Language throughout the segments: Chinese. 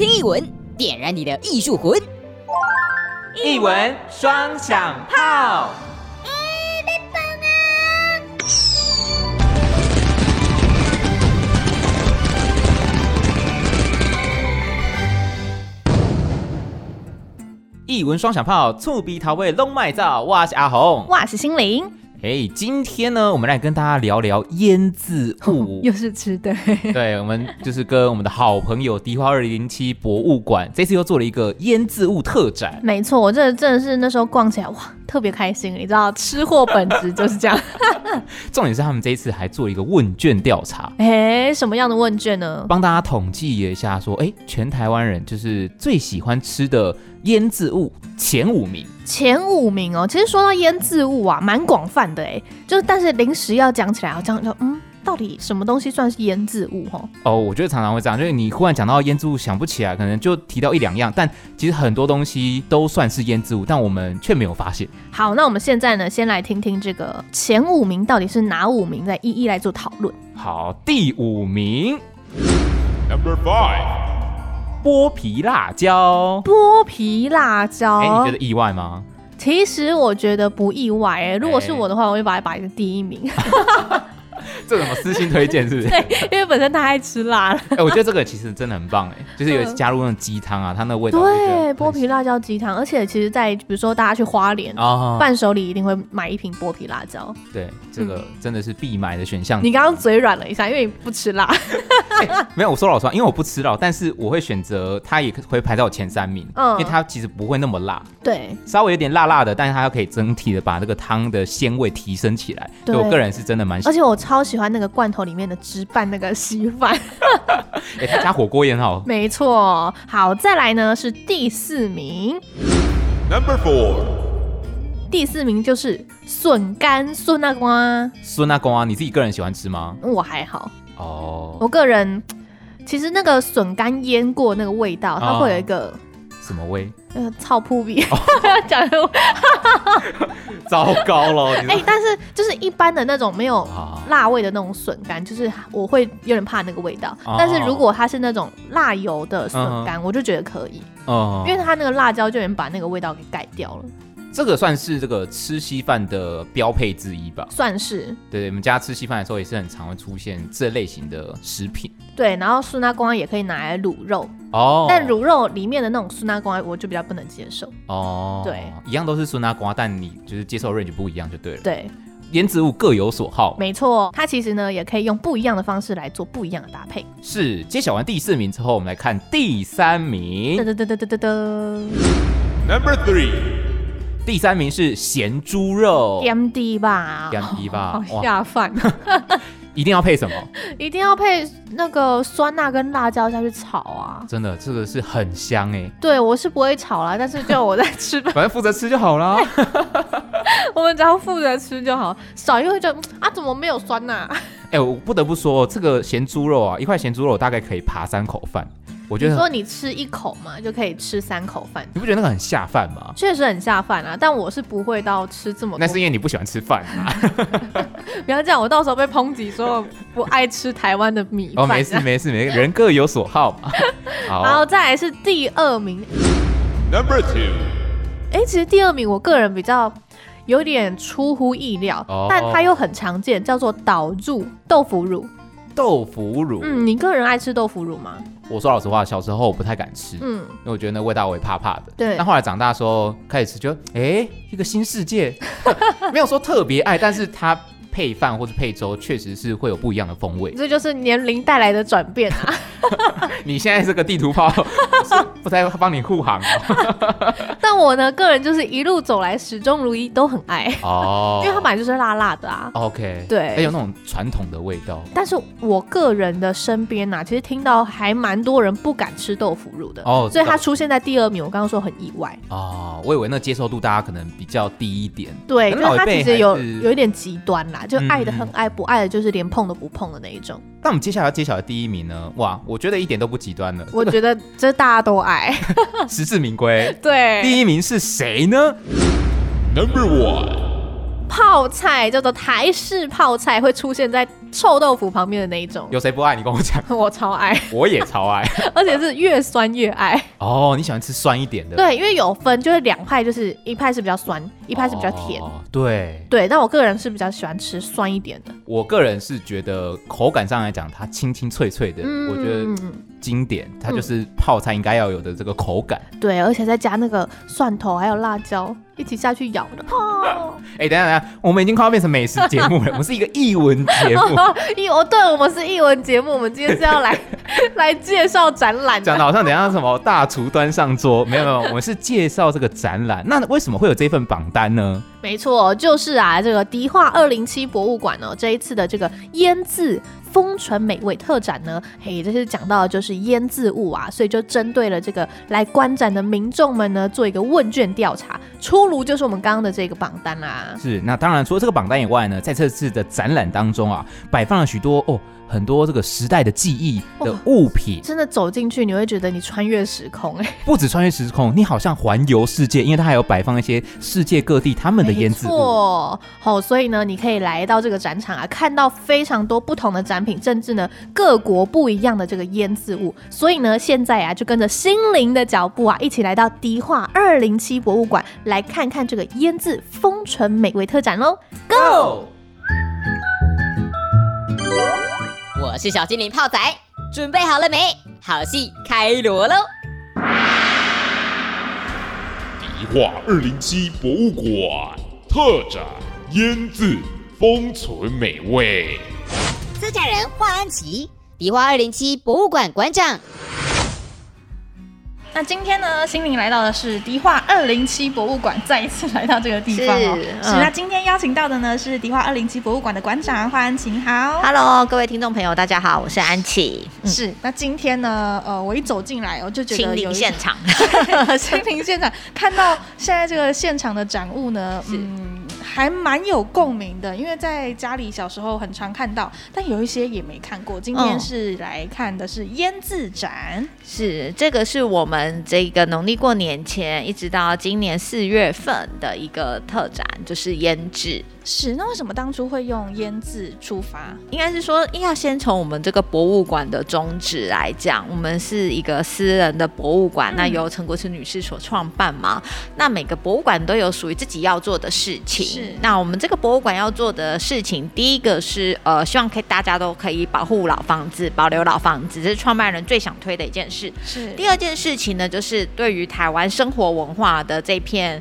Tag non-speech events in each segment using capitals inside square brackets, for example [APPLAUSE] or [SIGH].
听艺文，点燃你的艺术魂。艺文双响炮。艺文双响炮，醋鼻桃味拢麦造。我是阿红，我是心灵。哎，hey, 今天呢，我们来跟大家聊聊腌渍物，哦，[LAUGHS] 又是吃的。[LAUGHS] 对，我们就是跟我们的好朋友迪化二零零七博物馆，这次又做了一个腌渍物特展。没错，我这真的是那时候逛起来哇，特别开心。你知道，吃货本质就是这样。[LAUGHS] 重点是他们这一次还做了一个问卷调查。哎，什么样的问卷呢？帮大家统计一下，说，哎，全台湾人就是最喜欢吃的。腌制物前五名，前五名哦。其实说到腌制物啊，蛮广泛的哎。就是但是临时要讲起来，好像就嗯，到底什么东西算是腌制物哈？哦，我觉得常常会这样，就是你忽然讲到腌制物，想不起来，可能就提到一两样，但其实很多东西都算是腌制物，但我们却没有发现。好，那我们现在呢，先来听听这个前五名到底是哪五名，再一一来做讨论。好，第五名，Number Five。剥皮辣椒，剥皮辣椒，哎、欸，你觉得意外吗？其实我觉得不意外、欸，哎，如果是我的话，欸、我会把它摆在第一名。[LAUGHS] 这什么私心推荐是不是？[LAUGHS] 对，因为本身他爱吃辣了。哎、欸，我觉得这个其实真的很棒哎，就是有加入那种鸡汤啊，它那个味道。对，剥皮辣椒鸡汤，而且其实，在比如说大家去花莲哦，伴手礼一定会买一瓶剥皮辣椒。对，这个真的是必买的选项。你刚刚嘴软了一下，因为你不吃辣。欸、[LAUGHS] 没有，我说老实话，因为我不吃辣，但是我会选择它，也会排在我前三名。嗯，因为它其实不会那么辣。对，稍微有点辣辣的，但是它又可以整体的把那个汤的鲜味提升起来。对，我个人是真的蛮喜欢。而且我超喜欢那个罐头里面的汁拌那个稀饭。[LAUGHS] 哎、欸，他加火锅也很好。没错，好，再来呢是第四名。Number four。第四名就是笋干笋那瓜。笋那瓜，你自己个人喜欢吃吗？我还好。哦，我个人其实那个笋干腌过那个味道，它会有一个什么味？呃，臭扑鼻。[LAUGHS] 讲 [LAUGHS] 糟糕了！哎、欸，但是就是一般的那种没有辣味的那种笋干，就是我会有点怕那个味道。但是如果它是那种辣油的笋干，我就觉得可以。哦，因为它那个辣椒就能把那个味道给盖掉了。这个算是这个吃稀饭的标配之一吧？算是。对，我们家吃稀饭的时候也是很常会出现这类型的食品。对，然后素那光也可以拿来卤肉哦，但卤肉里面的那种素那光我就比较不能接受哦。对，一样都是素那光，但你就是接受的 range 不一样就对了。对，腌植物各有所好。没错，它其实呢也可以用不一样的方式来做不一样的搭配。是，揭晓完第四名之后，我们来看第三名。噔噔噔噔噔噔噔。Number three。第三名是咸猪肉，点滴吧，点滴吧，[LAUGHS] 好下饭。[LAUGHS] 一定要配什么？[LAUGHS] 一定要配那个酸辣跟辣椒下去炒啊！真的，这个是很香哎。对，我是不会炒啦，但是就我在吃，反正负责吃就好啦。我们只要负责吃就好，少一会觉得啊，怎么没有酸呐？哎，我不得不说，这个咸猪肉啊，一块咸猪肉大概可以扒三口饭。我觉得你说你吃一口嘛，就可以吃三口饭，你不觉得那个很下饭吗？确实很下饭啊，但我是不会到吃这么多。那是因为你不喜欢吃饭啊。[LAUGHS] 不要这样，我到时候被抨击说我不爱吃台湾的米饭。哦，没事没事，没事人各有所好嘛。[LAUGHS] 好，然后再来是第二名，Number two。哎，其实第二名我个人比较有点出乎意料，哦、但它又很常见，叫做导入豆腐乳。豆腐乳，嗯，你个人爱吃豆腐乳吗？我说老实话，小时候我不太敢吃，嗯，因为我觉得那味道我也怕怕的。对，但后来长大的时候开始吃，就哎，一个新世界，[LAUGHS] 没有说特别爱，但是它。配饭或者配粥，确实是会有不一样的风味。这就是年龄带来的转变啊！[LAUGHS] 你现在这个地图炮，[LAUGHS] 不太帮你护航哦。[LAUGHS] 但我呢，个人就是一路走来始终如一，都很爱哦，因为它本来就是辣辣的啊。OK，对，还有那种传统的味道。但是我个人的身边呐，其实听到还蛮多人不敢吃豆腐乳的哦，所以它出现在第二名，我刚刚说很意外哦。我以为那接受度大家可能比较低一点，对，因为它其实有有一点极端啦。就爱的很爱，不爱的就是连碰都不碰的那一种。那我们接下来要揭晓的第一名呢？哇，我觉得一点都不极端了。我觉得这大家都爱，[LAUGHS] 实至名归。[LAUGHS] 对，第一名是谁呢？Number one，泡菜叫做台式泡菜，会出现在臭豆腐旁边的那一种。有谁不爱？你跟我讲。[LAUGHS] 我超爱，[LAUGHS] 我也超爱，[LAUGHS] 而且是越酸越爱。哦，你喜欢吃酸一点的？对，因为有分，就是两派，就是一派是比较酸，一派是比较甜。哦、对对，但我个人是比较喜欢吃酸一点的。我个人是觉得口感上来讲，它清清脆脆的，嗯、我觉得经典，它就是泡菜应该要有的这个口感。对，而且再加那个蒜头还有辣椒。一起下去咬的。[LAUGHS] 哎、欸，等下等下，我们已经快要变成美食节目了。我们是一个译文节目。[LAUGHS] 译哦，对，我们是译文节目。我们今天是要来 [LAUGHS] 来介绍展览，讲的好像等一下什么大厨端上桌，没有没有，我们是介绍这个展览。那为什么会有这份榜单呢？没错，就是啊，这个迪化二零七博物馆呢，这一次的这个腌渍丰醇美味特展呢，嘿，这是讲到的就是腌制物啊，所以就针对了这个来观展的民众们呢，做一个问卷调查，出炉就是我们刚刚的这个榜单啦、是，那当然除了这个榜单以外呢，在这次的展览当中啊，摆放了许多哦。很多这个时代的记忆的物品，真的走进去你会觉得你穿越时空哎、欸，不止穿越时空，你好像环游世界，因为它还有摆放一些世界各地他们的腌制物。错，好，所以呢，你可以来到这个展场啊，看到非常多不同的展品，甚至呢各国不一样的这个腌制物。所以呢，现在啊就跟着心灵的脚步啊，一起来到迪化二零七博物馆，来看看这个腌制丰醇美味特展喽，Go！我是小精灵泡仔，准备好了没？好戏开锣喽！迪化二零七博物馆特展腌渍封存美味，策展人华安琪，迪化二零七博物馆馆长。那今天呢，心灵来到的是迪化二零七博物馆，再一次来到这个地方哦。是，那今天邀请到的呢是迪化二零七博物馆的馆长华安琪，好，Hello，各位听众朋友，大家好，我是安琪。嗯、是，那今天呢，呃，我一走进来，我就觉得亲临现场，[LAUGHS] 亲临现场，看到现在这个现场的展物呢，嗯。还蛮有共鸣的，因为在家里小时候很常看到，但有一些也没看过。今天是来看的是腌制展，嗯、是这个是我们这个农历过年前一直到今年四月份的一个特展，就是腌制。是，那为什么当初会用腌制出发？应该是说，应要先从我们这个博物馆的宗旨来讲，我们是一个私人的博物馆，嗯、那由陈国慈女士所创办嘛。那每个博物馆都有属于自己要做的事情。是，那我们这个博物馆要做的事情，第一个是呃，希望可以大家都可以保护老房子，保留老房子，这是创办人最想推的一件事。是，第二件事情呢，就是对于台湾生活文化的这片。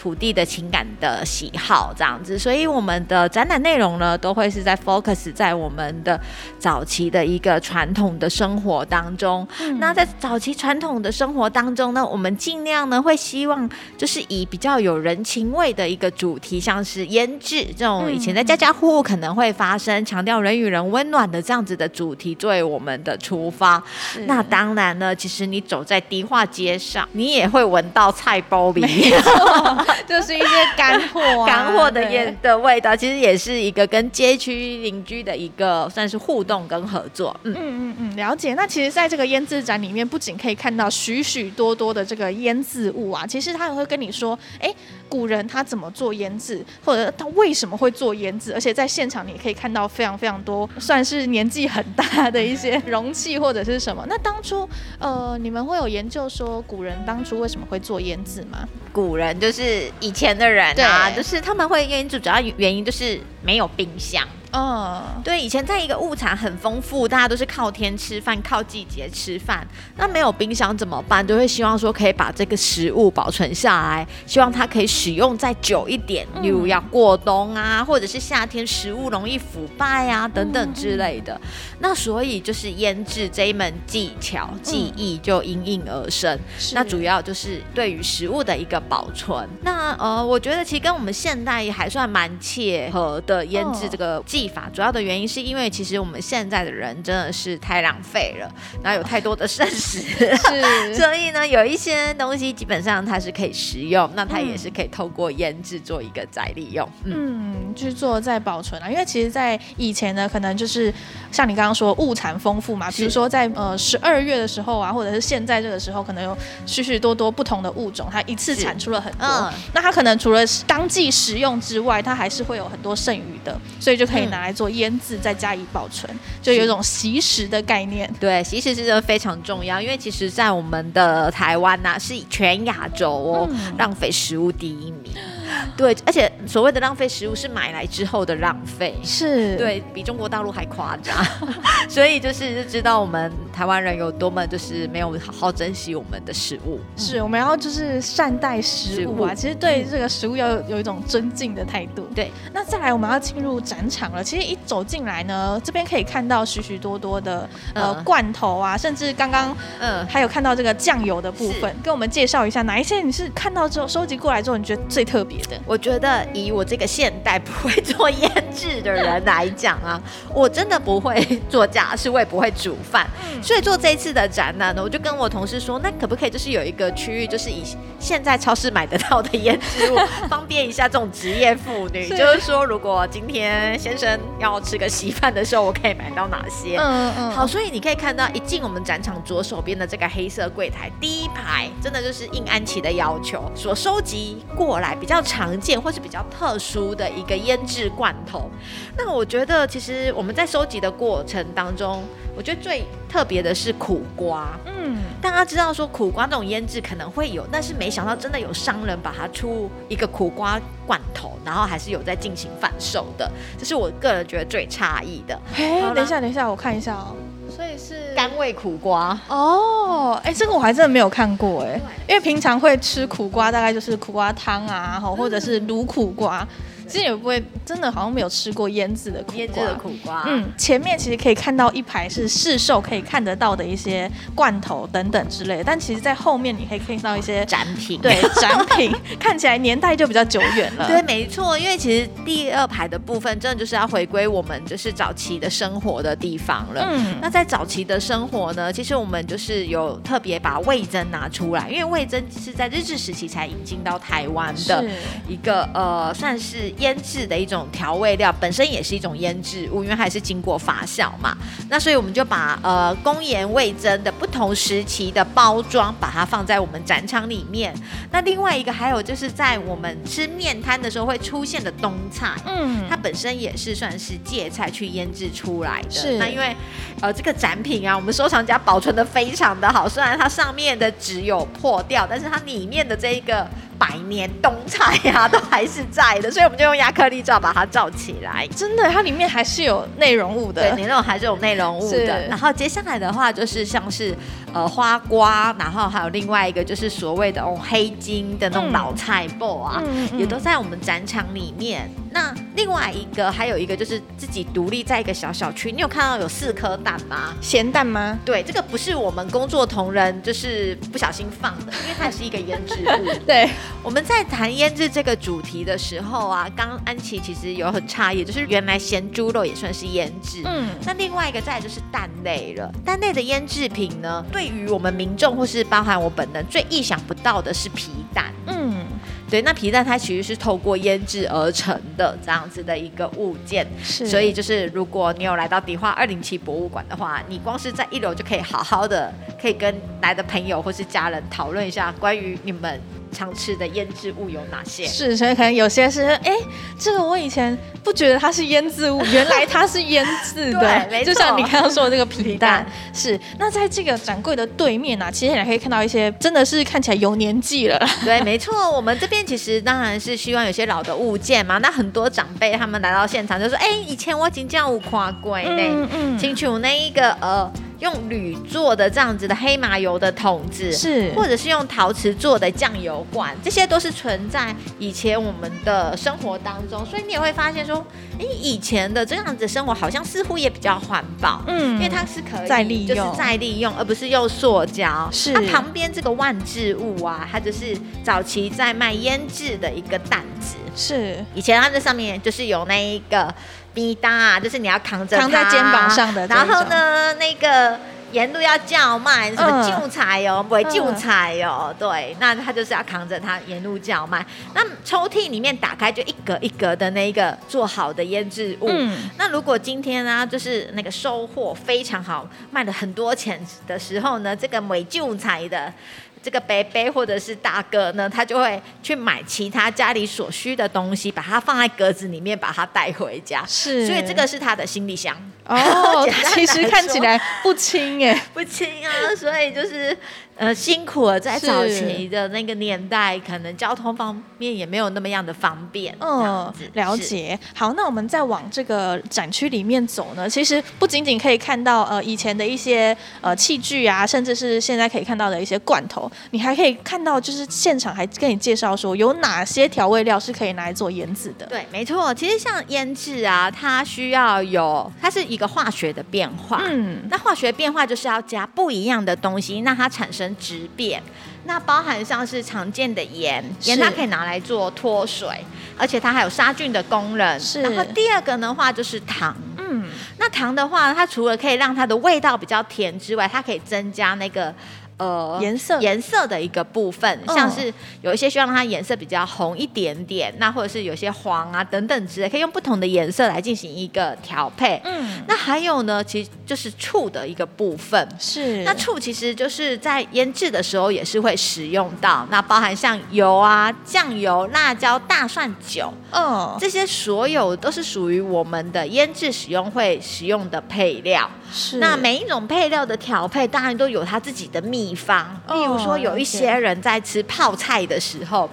土地的情感的喜好这样子，所以我们的展览内容呢，都会是在 focus 在我们的早期的一个传统的生活当中。嗯、那在早期传统的生活当中呢，我们尽量呢会希望就是以比较有人情味的一个主题，像是腌制这种以前在家家户户可能会发生，强调人与人温暖的这样子的主题作为我们的出发。那当然呢，其实你走在迪化街上，你也会闻到菜包里面。[LAUGHS] [LAUGHS] [LAUGHS] [LAUGHS] 就是一些干货、啊，干货的烟的味道，其实也是一个跟街区邻居的一个算是互动跟合作。嗯嗯嗯，了解。那其实，在这个腌制展里面，不仅可以看到许许多多的这个腌制物啊，其实他也会跟你说，哎、欸，古人他怎么做腌制，或者他为什么会做腌制，而且在现场你可以看到非常非常多，算是年纪很大的一些 [LAUGHS] 容器或者是什么。那当初，呃，你们会有研究说古人当初为什么会做腌制吗？古人就是以前的人啊，就是他们会腌制，主要原因就是没有冰箱。嗯，oh. 对，以前在一个物产很丰富，大家都是靠天吃饭，靠季节吃饭。那没有冰箱怎么办？就会希望说可以把这个食物保存下来，希望它可以使用再久一点，例如要过冬啊，或者是夏天食物容易腐败啊等等之类的。那所以就是腌制这一门技巧技艺就应运而生。是那主要就是对于食物的一个保存。那呃，我觉得其实跟我们现代还算蛮切合的腌制这个技。技法主要的原因是因为其实我们现在的人真的是太浪费了，然后有太多的剩食，是，[LAUGHS] 所以呢，有一些东西基本上它是可以食用，那它也是可以透过腌制做一个再利用，嗯，嗯，去做再保存啊。因为其实，在以前呢，可能就是像你刚刚说物产丰富嘛，比如说在呃十二月的时候啊，或者是现在这个时候，可能有许许多多不同的物种，它一次产出了很多，嗯、那它可能除了当季食用之外，它还是会有很多剩余的。的，所以就可以拿来做腌制，再加以保存，就有一种习食的概念。对，习食是真的非常重要，因为其实，在我们的台湾呐、啊，是全亚洲哦、嗯、浪费食物第一名。对，而且所谓的浪费食物是买来之后的浪费，是对比中国大陆还夸张，[LAUGHS] 所以就是就知道我们台湾人有多么就是没有好好珍惜我们的食物。是，我们要就是善待食物啊，物其实对这个食物要有，有一种尊敬的态度。对，那再来我们要进入展场了。其实一走进来呢，这边可以看到许许多多的呃、嗯、罐头啊，甚至刚刚嗯还有看到这个酱油的部分，跟我们介绍一下哪一些你是看到之后收集过来之后你觉得最特别的。我觉得以我这个现代不会做腌制的人来讲啊，[LAUGHS] 我真的不会做家事，我也不会煮饭，所以做这一次的展览呢，我就跟我同事说，那可不可以就是有一个区域，就是以现在超市买得到的腌制物，[LAUGHS] 方便一下这种职业妇女，是就是说如果今天先生要吃个稀饭的时候，我可以买到哪些？嗯嗯。好，所以你可以看到一进我们展场左手边的这个黑色柜台，第一排真的就是应安琪的要求所收集过来比较常。常见或是比较特殊的一个腌制罐头，那我觉得其实我们在收集的过程当中，我觉得最特别的是苦瓜。嗯，大家知道说苦瓜这种腌制可能会有，但是没想到真的有商人把它出一个苦瓜罐头，然后还是有在进行贩售的，这是我个人觉得最诧异的。嘿，等一下，等一下，我看一下哦。所以是甘味苦瓜哦，哎、欸，这个我还真的没有看过哎，因为平常会吃苦瓜，大概就是苦瓜汤啊，或者是卤苦瓜。其实也不会，真的好像没有吃过腌制的苦瓜。腌制的苦瓜，嗯，前面其实可以看到一排是市售可以看得到的一些罐头等等之类的，但其实，在后面你可以看到一些展品，对，展品 [LAUGHS] 看起来年代就比较久远了。对，没错，因为其实第二排的部分真的就是要回归我们就是早期的生活的地方了。嗯，那在早期的生活呢，其实我们就是有特别把味增拿出来，因为味增是在日治时期才引进到台湾的一个呃，算是。腌制的一种调味料，本身也是一种腌制物，因为还是经过发酵嘛。那所以我们就把呃公盐味增的不同时期的包装，把它放在我们展场里面。那另外一个还有就是在我们吃面摊的时候会出现的冬菜，嗯，它本身也是算是芥菜去腌制出来的。是。那因为呃这个展品啊，我们收藏家保存的非常的好，虽然它上面的纸有破掉，但是它里面的这一个。百年冬菜呀、啊，都还是在的，所以我们就用亚克力罩把它罩起来。真的，它里面还是有内容物的。对，你那种还是有内容物的。然后接下来的话，就是像是呃花瓜，然后还有另外一个就是所谓的哦黑金的那种老菜脯啊，也都在我们展场里面。那另外一个还有一个就是自己独立在一个小小区，你有看到有四颗蛋吗？咸蛋吗？对，这个不是我们工作同仁就是不小心放的，因为它是一个腌制物。[LAUGHS] 对。我们在谈腌制这个主题的时候啊，刚安琪其实有很诧异，就是原来咸猪肉也算是腌制。嗯，那另外一个再就是蛋类了。蛋类的腌制品呢，对于我们民众或是包含我本人最意想不到的是皮蛋。嗯，对，那皮蛋它其实是透过腌制而成的这样子的一个物件。是，所以就是如果你有来到迪化二零七博物馆的话，你光是在一楼就可以好好的可以跟来的朋友或是家人讨论一下关于你们。常吃的腌制物有哪些？是，所以可能有些是，哎，这个我以前不觉得它是腌制物，原来它是腌制的。[LAUGHS] 对，[LAUGHS] 就像你刚刚说的这个皮蛋。[LAUGHS] 是，那在这个展柜的对面啊，其实你还可以看到一些真的是看起来有年纪了。对，没错，我们这边其实当然是希望有些老的物件嘛。那很多长辈他们来到现场就说，哎，以前我已经常有看过呢，嗯嗯，清楚那一个呃。用铝做的这样子的黑麻油的桶子，是，或者是用陶瓷做的酱油罐，这些都是存在以前我们的生活当中，所以你也会发现说，哎，以前的这样子生活好像似乎也比较环保，嗯，因为它是可以再利用，就是再利用，而不是用塑胶。是，它旁边这个万字物啊，它就是早期在卖腌制的一个担子，是，以前它这上面就是有那一个。米搭啊，就是你要扛着扛在肩膀上的。然后呢，那个沿路要叫卖什么救菜哦，不会救菜哦。对，那他就是要扛着它沿路叫卖。那抽屉里面打开就一格一格的那个做好的腌制物。嗯。那如果今天呢，就是那个收获非常好，卖了很多钱的时候呢，这个没救菜的。这个伯伯或者是大哥呢，他就会去买其他家里所需的东西，把它放在格子里面，把它带回家。是，所以这个是他的行李箱。哦，[LAUGHS] 其实看起来不轻哎，[LAUGHS] 不轻啊，所以就是。呃，辛苦了，在早期的那个年代，可能交通方面也没有那么样的方便。嗯，了解。好，那我们再往这个展区里面走呢，其实不仅仅可以看到呃以前的一些呃器具啊，甚至是现在可以看到的一些罐头，你还可以看到就是现场还跟你介绍说有哪些调味料是可以拿来做腌制的。对，没错。其实像腌制啊，它需要有，它是一个化学的变化。嗯，那化学变化就是要加不一样的东西，让它产生。质变，那包含像是常见的盐，盐它可以拿来做脱水，而且它还有杀菌的功能。是，然后第二个的话就是糖，嗯，那糖的话，它除了可以让它的味道比较甜之外，它可以增加那个。呃，颜色颜色的一个部分，像是有一些需要让它颜色比较红一点点，那或者是有些黄啊等等之类，可以用不同的颜色来进行一个调配。嗯，那还有呢，其实就是醋的一个部分。是，那醋其实就是在腌制的时候也是会使用到，那包含像油啊、酱油、辣椒、大蒜、酒，嗯，这些所有都是属于我们的腌制使用会使用的配料。是，那每一种配料的调配，当然都有它自己的秘方。例如说，有一些人在吃泡菜的时候。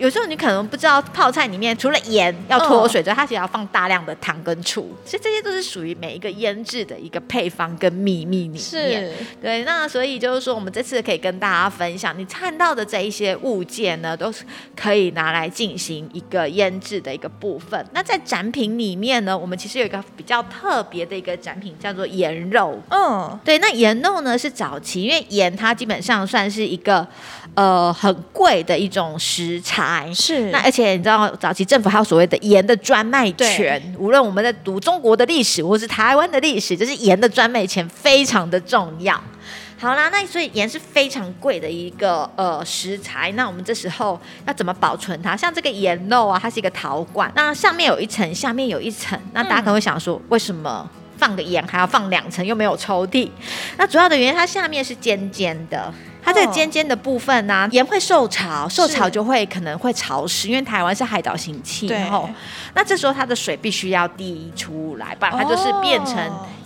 有时候你可能不知道泡菜里面除了盐要脱水之外，它其实要放大量的糖跟醋，所以这些都是属于每一个腌制的一个配方跟秘密里面。是，对。那所以就是说，我们这次可以跟大家分享，你看到的这一些物件呢，都是可以拿来进行一个腌制的一个部分。那在展品里面呢，我们其实有一个比较特别的一个展品，叫做盐肉。嗯，对。那盐肉呢是早期，因为盐它基本上算是一个呃很贵的一种食材。是，那而且你知道，早期政府还有所谓的盐的专卖权。无论我们在读中国的历史，或是台湾的历史，就是盐的专卖权非常的重要。好啦，那所以盐是非常贵的一个呃食材。那我们这时候要怎么保存它？像这个盐肉啊，它是一个陶罐，那上面有一层，下面有一层。那大家可能会想说，为什么放个盐还要放两层，又没有抽屉？那主要的原因，它下面是尖尖的。它这个尖尖的部分呢、啊，盐会受潮，受潮就会可能会潮湿，因为台湾是海岛型气候，那这时候它的水必须要滴出来，不然它就是变成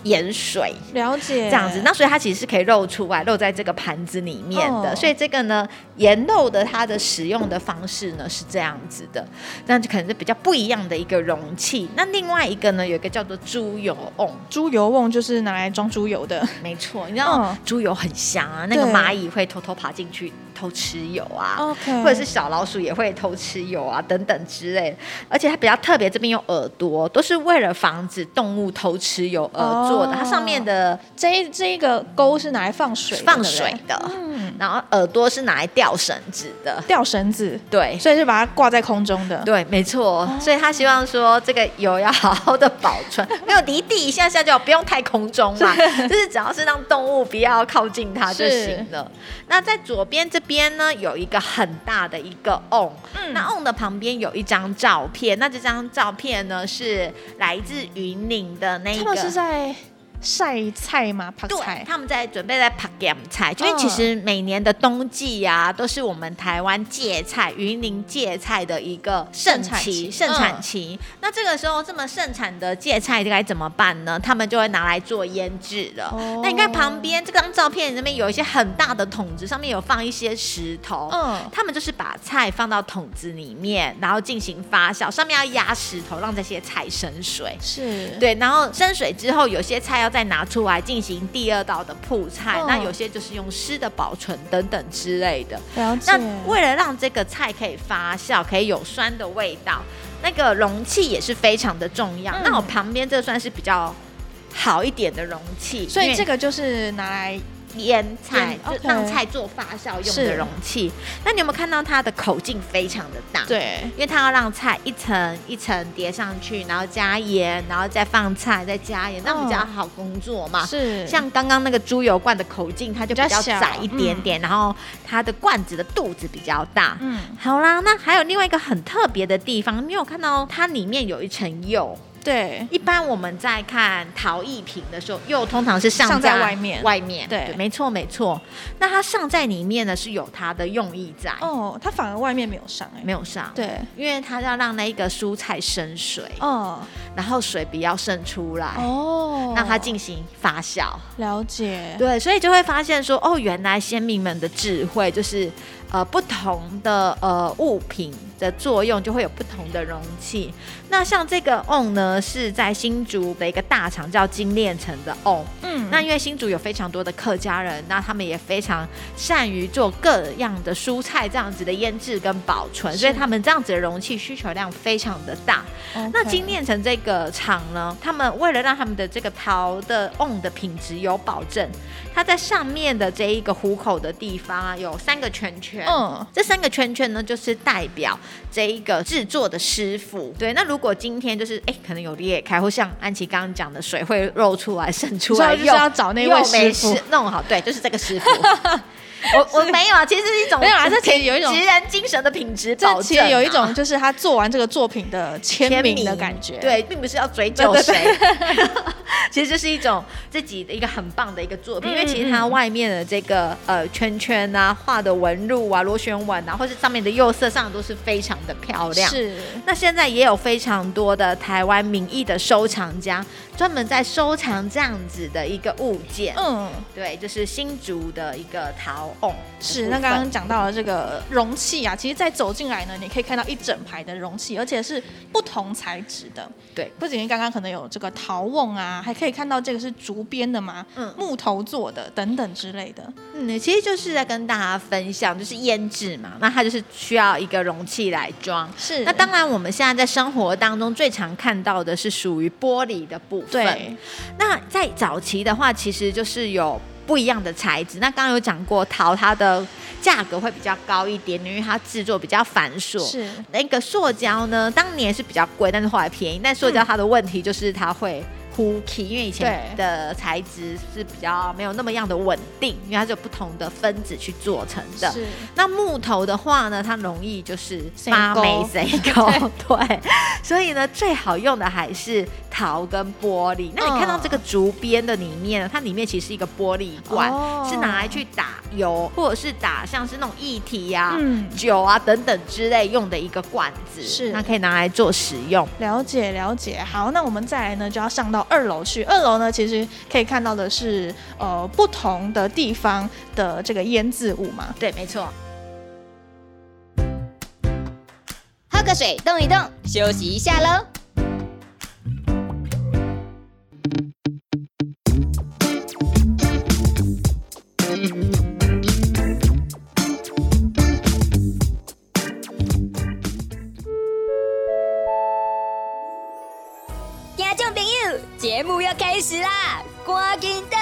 盐水。了解，这样子，那所以它其实是可以漏出来，漏在这个盘子里面的。哦、所以这个呢，盐漏的它的使用的方式呢是这样子的，那就可能是比较不一样的一个容器。那另外一个呢，有一个叫做猪油瓮，猪油瓮就是拿来装猪油的，没错。你知道猪油很香啊，那个蚂蚁会。偷偷爬进去偷吃油啊，Okay. 或者是小老鼠也会偷吃油啊，等等之类的。而且它比较特别，这边有耳朵，都是为了防止动物偷吃油而做的。Oh. 它上面的这一这一个钩是拿来放水放水的，嗯，然后耳朵是拿来吊绳子的，吊绳子，对，所以是把它挂在空中的，对，没错。Oh. 所以他希望说这个油要好好的保存，没有离地一下下就不用太空中嘛，是就是只要是让动物不要靠近它就行了。那在左边这边呢，有一个很大的一个瓮，嗯，那 on 的旁边有一张照片，那这张照片呢是来自云岭的那个。是在。晒菜吗？拍菜，他们在准备在拍咸菜，因为其实每年的冬季啊，都是我们台湾芥菜、云林芥菜的一个盛期、盛产期。嗯、那这个时候这么盛产的芥菜该怎么办呢？他们就会拿来做腌制了。哦、那你看旁边这张照片里面有一些很大的桶子，上面有放一些石头。嗯，他们就是把菜放到桶子里面，然后进行发酵，上面要压石头，让这些菜生水。是对，然后生水之后，有些菜要。再拿出来进行第二道的铺菜，哦、那有些就是用湿的保存等等之类的。了解。那为了让这个菜可以发酵，可以有酸的味道，那个容器也是非常的重要。嗯、那我旁边这算是比较好一点的容器，所以这个就是拿来。腌菜就让菜做发酵用的容器，那你有没有看到它的口径非常的大？对，因为它要让菜一层一层叠上去，然后加盐，然后再放菜，再加盐，那比较好工作嘛。是，像刚刚那个猪油罐的口径，它就比较窄一点点，然后它的罐子的肚子比较大。嗯，好啦，那还有另外一个很特别的地方，你有看到它里面有一层釉。对，一般我们在看陶艺品的时候，又通常是上在，外面，外面对，对，没错没错。那它上在里面呢，是有它的用意在。哦，它反而外面没有上，哎，没有上，对，因为它要让那一个蔬菜生水，哦，然后水比较渗出来，哦，让它进行发酵。了解，对，所以就会发现说，哦，原来先民们的智慧就是。呃，不同的呃物品的作用就会有不同的容器。那像这个瓮呢，是在新竹的一个大厂叫精炼城的瓮。嗯，那因为新竹有非常多的客家人，那他们也非常善于做各样的蔬菜这样子的腌制跟保存，所以他们这样子的容器需求量非常的大。那精炼城这个厂呢，他们为了让他们的这个陶的瓮的品质有保证，它在上面的这一个虎口的地方啊，有三个圈圈。嗯，这三个圈圈呢，就是代表这一个制作的师傅。对，那如果今天就是哎，可能有裂开，或像安琪刚刚讲的，水会漏出来、渗出来，就是要找那位师傅弄好。对，就是这个师傅。[LAUGHS] 我我没有啊，其实是一种没有啊，这其实有一种职人精神的品质保证、啊。其实有一种就是他做完这个作品的签名的感觉。对，并不是要追究谁。[LAUGHS] 其实这是一种自己的一个很棒的一个作品，嗯、因为其实它外面的这个呃圈圈啊，画的纹路啊，螺旋纹啊，或是上面的釉色上都是非常的漂亮。是。那现在也有非常多的台湾名艺的收藏家，专门在收藏这样子的一个物件。嗯，对，就是新竹的一个陶。瓮，是。那刚刚讲到了这个容器啊，其实，在走进来呢，你可以看到一整排的容器，而且是不同材质的。对，不仅仅刚刚可能有这个陶瓮啊，还可以看到这个是竹编的嘛，嗯，木头做的等等之类的。嗯，其实就是在跟大家分享，就是腌制嘛，那它就是需要一个容器来装。是。那当然，我们现在在生活当中最常看到的是属于玻璃的部分。对。那在早期的话，其实就是有。不一样的材质，那刚刚有讲过，陶它的价格会比较高一点，因为它制作比较繁琐。是那个塑胶呢，当年是比较贵，但是后来便宜。但塑胶它的问题就是它会。呼气，因为以前的材质是比较没有那么样的稳定，因为它是有不同的分子去做成的。是。那木头的话呢，它容易就是发霉、生锈。[LAUGHS] 对。所以呢，最好用的还是陶跟玻璃。那你看到这个竹编的里面呢，它里面其实是一个玻璃罐，哦、是拿来去打油，或者是打像是那种液体呀、啊、嗯、酒啊等等之类用的一个罐子。是。那可以拿来做使用。了解了解。好，那我们再来呢，就要上到。二楼去，二楼呢，其实可以看到的是，呃，不同的地方的这个腌渍物嘛。对，没错。喝个水，动一动，休息一下喽。赶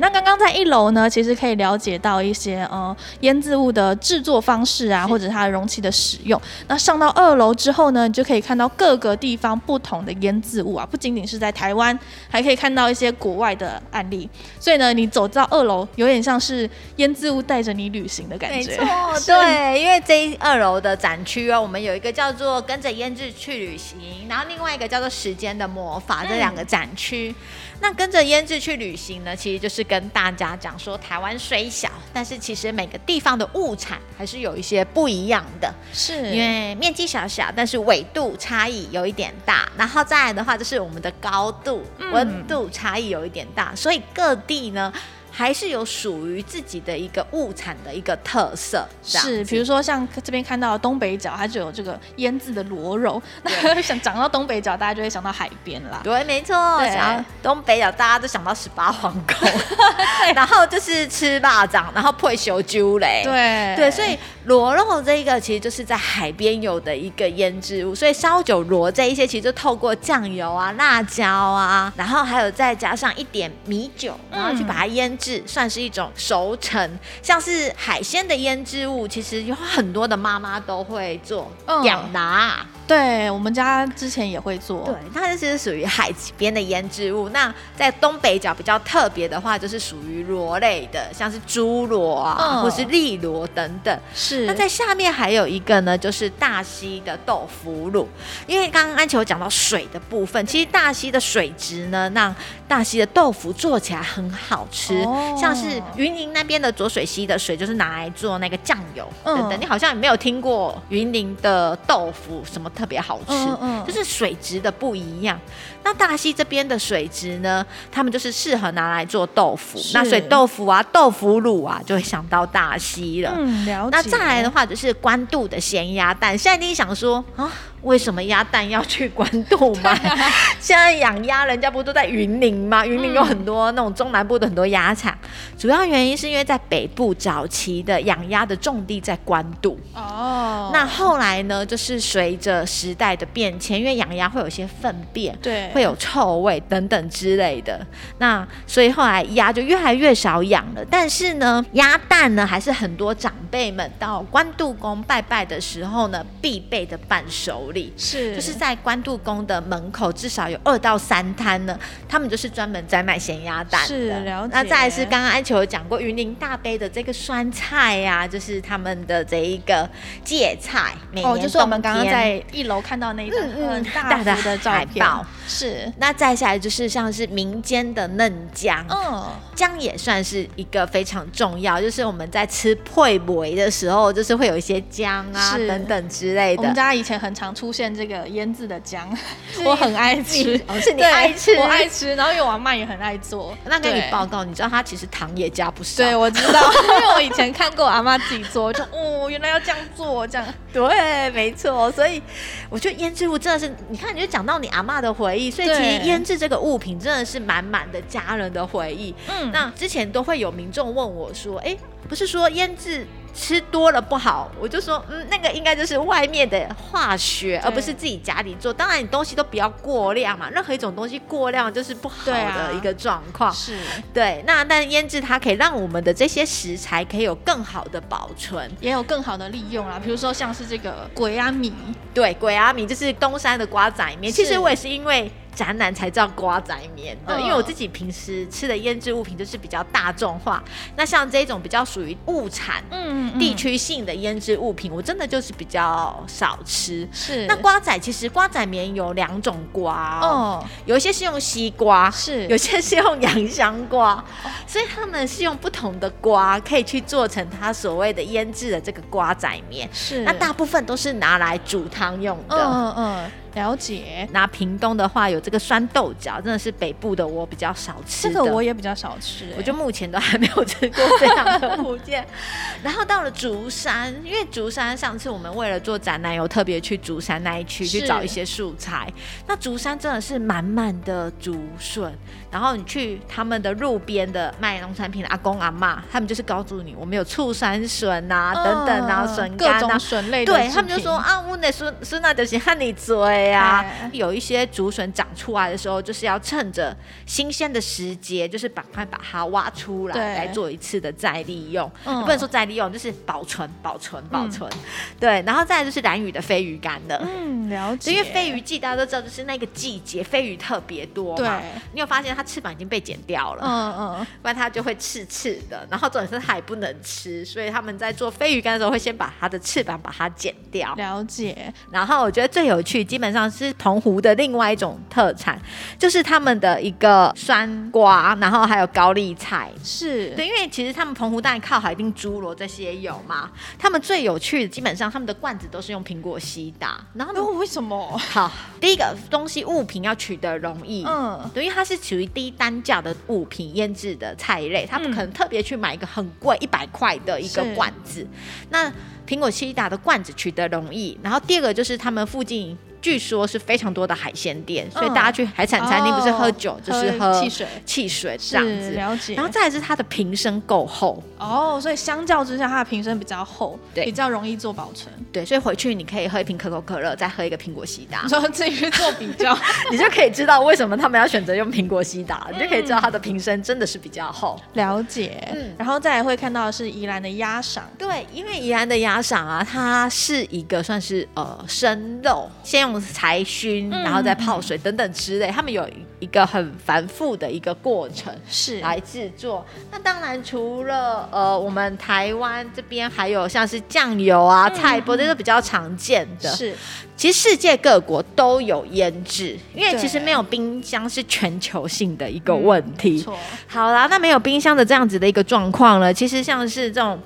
那刚刚在一楼呢，其实可以了解到一些呃腌渍物的制作方式啊，或者它的容器的使用。那上到二楼之后呢，你就可以看到各个地方不同的腌渍物啊，不仅仅是在台湾，还可以看到一些国外的案例。所以呢，你走到二楼，有点像是腌渍物带着你旅行的感觉。没错，对，因为这一二楼的展区哦，我们有一个叫做“跟着腌制去旅行”，然后另外一个叫做“时间的魔法”这两个展区。嗯那跟着腌制去旅行呢，其实就是跟大家讲说，台湾虽小，但是其实每个地方的物产还是有一些不一样的，是因为面积小小，但是纬度差异有一点大，然后再来的话就是我们的高度、温度差异有一点大，所以各地呢。还是有属于自己的一个物产的一个特色，是，比如说像这边看到东北角，它就有这个腌制的螺肉。[LAUGHS] 那想讲到东北角，大家就会想到海边啦。对，没错。想到东北角，大家都想到十八皇宫，[LAUGHS] 然后就是吃霸掌，然后配小酒嘞。对对，所以螺肉这一个其实就是在海边有的一个腌制物，所以烧酒螺这一些其实就透过酱油啊、辣椒啊，然后还有再加上一点米酒，然后去把它腌。制算是一种熟成，像是海鲜的腌制物，其实有很多的妈妈都会做。养拿、嗯，对我们家之前也会做。对，它就是属于海边的腌制物。那在东北角比较特别的话，就是属于螺类的，像是猪螺啊，嗯、或是栗螺等等。是。那在下面还有一个呢，就是大溪的豆腐乳。因为刚刚安琪有讲到水的部分，其实大溪的水质呢，让大溪的豆腐做起来很好吃。哦、像是云林那边的浊水溪的水，就是拿来做那个酱油等等。嗯、你好像也没有听过云林的豆腐什么特别好吃，嗯嗯、就是水质的不一样。那大溪这边的水质呢，他们就是适合拿来做豆腐。是那水豆腐啊，豆腐乳啊，就会想到大溪了。嗯，了解。那再来的话，就是官渡的咸鸭蛋。现在你想说啊？为什么鸭蛋要去关渡卖？[LAUGHS] 现在养鸭，人家不都在云林吗？云林有很多那种中南部的很多鸭场，嗯、主要原因是因为在北部早期的养鸭的种地在关渡。哦。那后来呢，就是随着时代的变迁，因为养鸭会有一些粪便，对，会有臭味等等之类的。那所以后来鸭就越来越少养了。但是呢，鸭蛋呢，还是很多长辈们到关渡宫拜拜的时候呢，必备的伴手。是，就是在关渡宫的门口，至少有二到三摊呢。他们就是专门在卖咸鸭蛋的。是，了解。那再来是刚刚安琪有讲过云林大杯的这个酸菜呀、啊，就是他们的这一个芥菜。每年哦，就是我们刚刚在一楼看到那一张很大幅的照片。嗯嗯、是。那再下来就是像是民间的嫩姜，嗯，姜也算是一个非常重要，就是我们在吃配粿的时候，就是会有一些姜啊等等之类的。我们家以前很常。出现这个腌制的姜，[LAUGHS] 我很爱吃，是你爱吃，我爱吃。然后因为我阿嬷也很爱做。那跟你报告，你知道他其实糖也加不少。对，我知道，[LAUGHS] 因为我以前看过阿妈自己做，就哦，原来要这样做，这样。[LAUGHS] 对，没错。所以我觉得腌制物真的是，你看，你就讲到你阿嬷的回忆，所以其实腌制这个物品真的是满满的家人的回忆。嗯，那之前都会有民众问我说，哎，不是说腌制。吃多了不好，我就说，嗯，那个应该就是外面的化学，而不是自己家里做。当然，你东西都不要过量嘛，任何一种东西过量就是不好的一个状况。啊、是，对。那但腌制它可以让我们的这些食材可以有更好的保存，也有更好的利用啊。比如说像是这个鬼阿米，对，鬼阿米就是东山的瓜仔面。其实我也是因为。展览才叫瓜仔面的，因为我自己平时吃的腌制物品就是比较大众化。那像这种比较属于物产、嗯，地区性的腌制物品，我真的就是比较少吃。是。那瓜仔其实瓜仔面有两种瓜哦，有一些是用西瓜，是，有些是用洋香瓜，所以他们是用不同的瓜可以去做成它所谓的腌制的这个瓜仔面。是。那大部分都是拿来煮汤用的。嗯嗯。了解，那屏东的话有这个酸豆角，真的是北部的我比较少吃。这个我也比较少吃，欸，我就目前都还没有吃过这样的物件。[LAUGHS] 然后到了竹山，因为竹山上次我们为了做展览，有特别去竹山那一区去找一些素材。那竹山真的是满满的竹笋，然后你去他们的路边的卖农产品的阿公阿嬷，他们就是告诉你，我们有醋山笋啊，嗯、等等啊，笋干啊，笋类的。对他们就说啊，我那笋笋那就是和你做。对呀，有一些竹笋长出来的时候，就是要趁着新鲜的时节，就是赶快把它挖出来，来做一次的再利用。不能说再利用，就是保存、保存、保存。对，然后再来就是蓝雨的飞鱼干的。嗯，了解。因为飞鱼季大家都知道，就是那个季节飞鱼特别多嘛。对。你有发现它翅膀已经被剪掉了？嗯嗯。不然它就会刺刺的，然后重点是它也不能吃，所以他们在做飞鱼干的时候会先把它的翅膀把它剪掉。了解。然后我觉得最有趣，基本。上是澎湖的另外一种特产，就是他们的一个酸瓜，然后还有高丽菜，是对，因为其实他们澎湖当然靠海，一定猪螺这些有嘛。他们最有趣的，基本上他们的罐子都是用苹果西打，然后呢，为什么？好，第一个东西物品要取得容易，嗯，对，因为它是属于低单价的物品腌制的菜类，他不可能特别去买一个很贵一百块的一个罐子。那苹果西打的罐子取得容易，然后第二个就是他们附近。据说是非常多的海鲜店，所以大家去海产餐厅不是喝酒就是喝汽水，汽水这样子。了解。然后再来是它的瓶身够厚哦，所以相较之下，它的瓶身比较厚，对，比较容易做保存。对，所以回去你可以喝一瓶可口可乐，再喝一个苹果西打，[LAUGHS] 你说自己去做比较，[LAUGHS] 你就可以知道为什么他们要选择用苹果西打，你就可以知道它的瓶身真的是比较厚。了解。嗯，然后再来会看到的是宜兰的鸭赏，对，因为宜兰的鸭赏啊，它是一个算是呃生肉，先用柴熏，然后再泡水等等之类，他们有一个很繁复的一个过程是来制作。那当然除了呃我们台湾这边还有像是酱油啊、菜脯，这是比较常见的。是，其实世界各国都有腌制，因为其实没有冰箱是全球性的一个问题。错，好啦，那没有冰箱的这样子的一个状况呢，其实像是这种。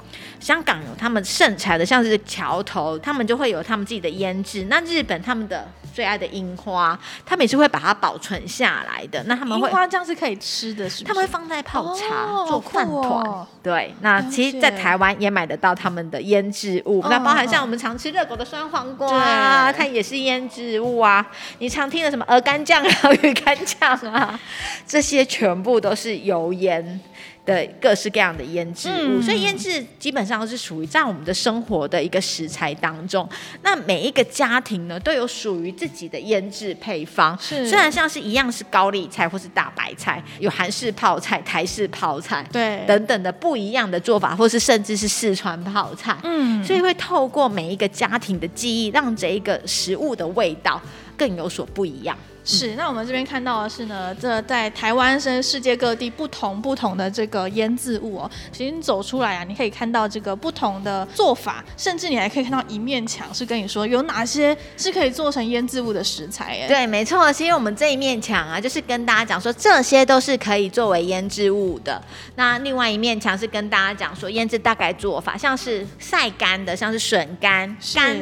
香港有他们盛产的，像是桥头，他们就会有他们自己的腌制。那日本他们的最爱的樱花，他们也是会把它保存下来的。那他们会樱花酱是可以吃的，是不是？他们会放在泡茶、哦、做饭团。哦、对，那其实，在台湾也买得到他们的腌制物。哦、那包含像我们常吃热狗的酸黄瓜，啊，它也是腌制物啊。你常听的什么鹅肝酱啊、[LAUGHS] 鱼肝酱啊，这些全部都是油腌。的各式各样的腌制物，嗯、所以腌制基本上是属于在我们的生活的一个食材当中。那每一个家庭呢，都有属于自己的腌制配方。是，虽然像是一样是高丽菜或是大白菜，有韩式泡菜、台式泡菜，对，等等的不一样的做法，或是甚至是四川泡菜。嗯，所以会透过每一个家庭的记忆，让这一个食物的味道更有所不一样。是，那我们这边看到的是呢，这在台湾甚至世界各地不同不同的这个腌制物哦，其实你走出来啊，你可以看到这个不同的做法，甚至你还可以看到一面墙是跟你说有哪些是可以做成腌制物的食材哎。对，没错，是因为我们这一面墙啊，就是跟大家讲说这些都是可以作为腌制物的。那另外一面墙是跟大家讲说腌制大概做法，像是晒干的，像是笋干干。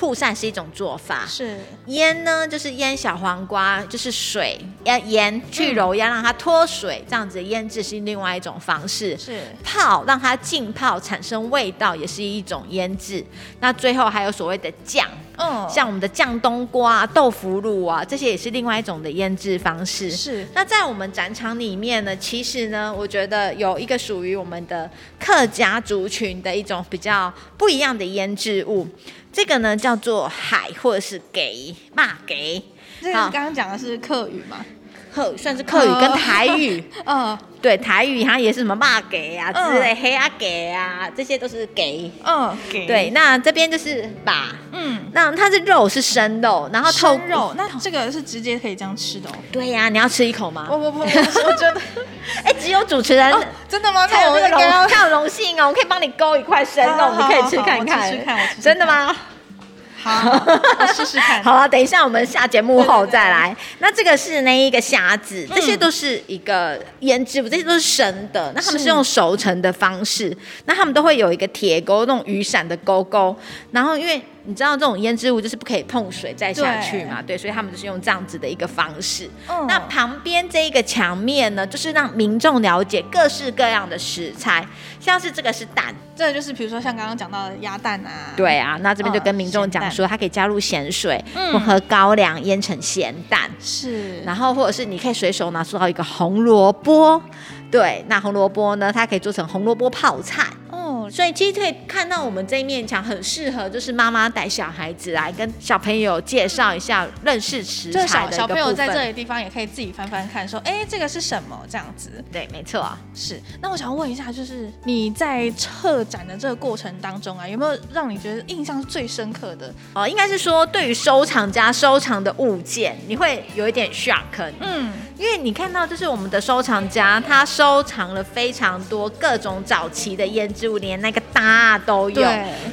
曝晒是一种做法，是腌呢，就是腌小黄瓜，就是水要腌去揉，要让它脱水，这样子腌制是另外一种方式。是泡，让它浸泡产生味道，也是一种腌制。那最后还有所谓的酱，嗯，像我们的酱冬瓜、豆腐乳啊，这些也是另外一种的腌制方式。是。那在我们展场里面呢，其实呢，我觉得有一个属于我们的客家族群的一种比较不一样的腌制物。这个呢叫做海或者是给骂给，这个刚刚讲的是客语嘛？客算是客语跟台语，嗯，[LAUGHS] 对，台语它也是什么骂给啊之类，黑啊给啊，这些都是给，嗯，给。对，那这边就是把，嗯，那它是肉是生肉，然后透肉，那这个是直接可以这样吃的哦。对呀，你要吃一口吗？不不不，我觉得，[LAUGHS] 哎，只有主持人真的吗？才有这个荣，才我可以帮你勾一块生肉，你可以吃看看，真的吗？好，我试试看。[LAUGHS] 好了，等一下我们下节目后再来。那这个是那一个虾子，这些都是一个腌制物，这些都是生的。那他们是用熟成的方式，那他们都会有一个铁钩，那种雨伞的钩钩。然后因为你知道这种腌制物就是不可以碰水再下去嘛，对，对，所以他们就是用这样子的一个方式。嗯、那旁边这一个墙面呢，就是让民众了解各式各样的食材，像是这个是蛋，这个就是比如说像刚刚讲到的鸭蛋啊，对啊，那这边就跟民众讲说，它可以加入咸水，混、嗯、合高粱腌成咸蛋，是，然后或者是你可以随手拿出到一个红萝卜，对，那红萝卜呢，它可以做成红萝卜泡菜。所以其实可以看到，我们这一面墙很适合，就是妈妈带小孩子来跟小朋友介绍一下认识食材的。小朋友在这里地方也可以自己翻翻看，说，哎，这个是什么？这样子。对，没错，啊是。那我想问一下，就是你在策展的这个过程当中啊，有没有让你觉得印象最深刻的？哦，应该是说，对于收藏家收藏的物件，你会有一点 shock。嗯，因为你看到，就是我们的收藏家，他收藏了非常多各种早期的胭脂物，连。那个大都有。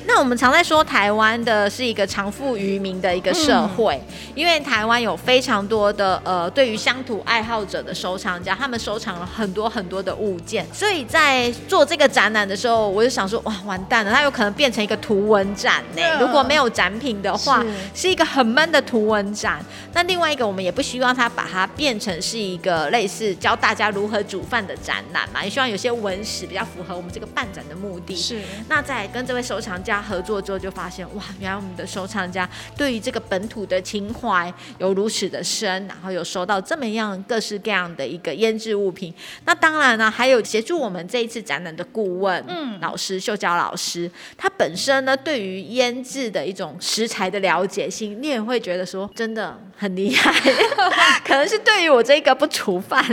那我们常在说台湾的是一个长富于民的一个社会，嗯、因为台湾有非常多的呃，对于乡土爱好者的收藏家，他们收藏了很多很多的物件。所以在做这个展览的时候，我就想说，哇，完蛋了，它有可能变成一个图文展呢。嗯、如果没有展品的话，是，是一个很闷的图文展。那另外一个，我们也不希望它把它变成是一个类似教大家如何煮饭的展览嘛，也希望有些文史比较符合我们这个办展的目的。是。那在跟这位收藏家合作之后，就发现哇，原来我们的收藏家对于这个本土的情怀有如此的深，然后有收到这么样各式各样的一个腌制物品。那当然呢，还有协助我们这一次展览的顾问，嗯，老师秀娇老师，他本身呢对于腌制的一种食材的了解性，你也会觉得说真的很厉害。[LAUGHS] 可能是对于我这个不煮饭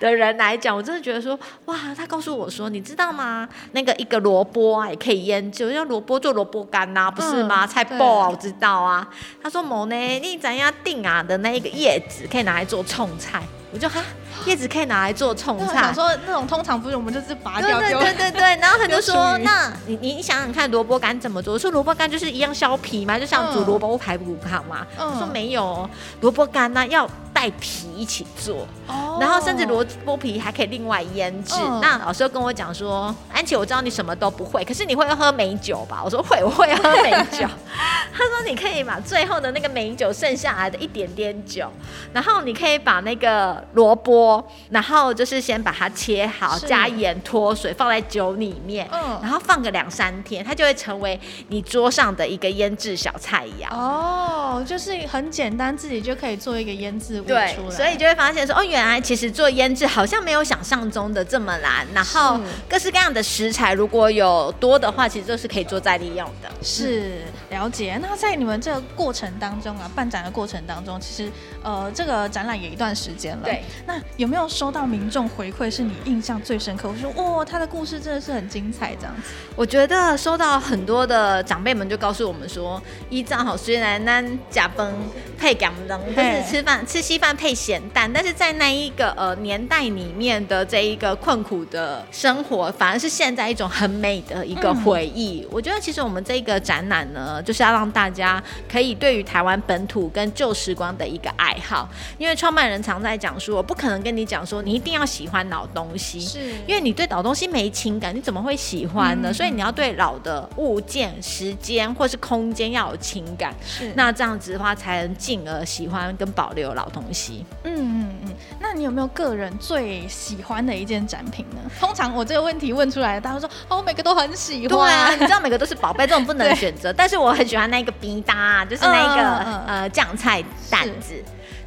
的人来讲，我真的觉得说哇，他告诉我说，你知道吗？那个一个萝卜啊也可以腌制，要萝卜做萝卜干呐，不是吗？嗯、菜包啊，我知道啊。他说某呢，你怎样定啊的那一个叶子可以拿来做冲菜，我就哈。叶子可以拿来做冲菜。想说那种通常不是我们就是拔掉丢。对对对对对。[LAUGHS] 然后他就说，那你你你想想看，萝卜干怎么做？我说萝卜干就是一样削皮嘛，就像煮萝卜排骨汤嘛。说没有，萝卜干呢要带皮一起做。哦。然后甚至萝卜皮还可以另外腌制。嗯。那老师又跟我讲说，安琪，我知道你什么都不会，可是你会喝美酒吧？我说会，我会喝美酒。[LAUGHS] 他说你可以把最后的那个美酒剩下来的一点点酒，然后你可以把那个萝卜。然后就是先把它切好，加盐脱水，放在酒里面，嗯，然后放个两三天，它就会成为你桌上的一个腌制小菜肴。哦，就是很简单，自己就可以做一个腌制物出来。对，所以就会发现说，哦，原来其实做腌制好像没有想象中的这么难。然后各式各样的食材如果有多的话，其实都是可以做再利用的。是，了解。那在你们这个过程当中啊，办展的过程当中，其实呃，这个展览也一段时间了。对，那。有没有收到民众回馈是你印象最深刻？我说哇，他的故事真的是很精彩，这样子。我觉得收到很多的长辈们就告诉我们说，依照好虽然呢甲崩配感灯，就是吃饭吃稀饭配咸蛋，但是在那一个呃年代里面的这一个困苦的生活，反而是现在一种很美的一个回忆。嗯、我觉得其实我们这个展览呢，就是要让大家可以对于台湾本土跟旧时光的一个爱好，因为创办人常在讲说，不可能跟跟你讲说，你一定要喜欢老东西，是因为你对老东西没情感，你怎么会喜欢呢？嗯、所以你要对老的物件、时间或是空间要有情感，是那这样子的话，才能进而喜欢跟保留老东西。嗯嗯嗯。那你有没有个人最喜欢的一件展品呢？通常我这个问题问出来，大家说哦，我每个都很喜欢。对啊，你知道每个都是宝贝，这种不能选择。但是我很喜欢那个冰搭，就是那个、嗯、呃酱菜蛋子。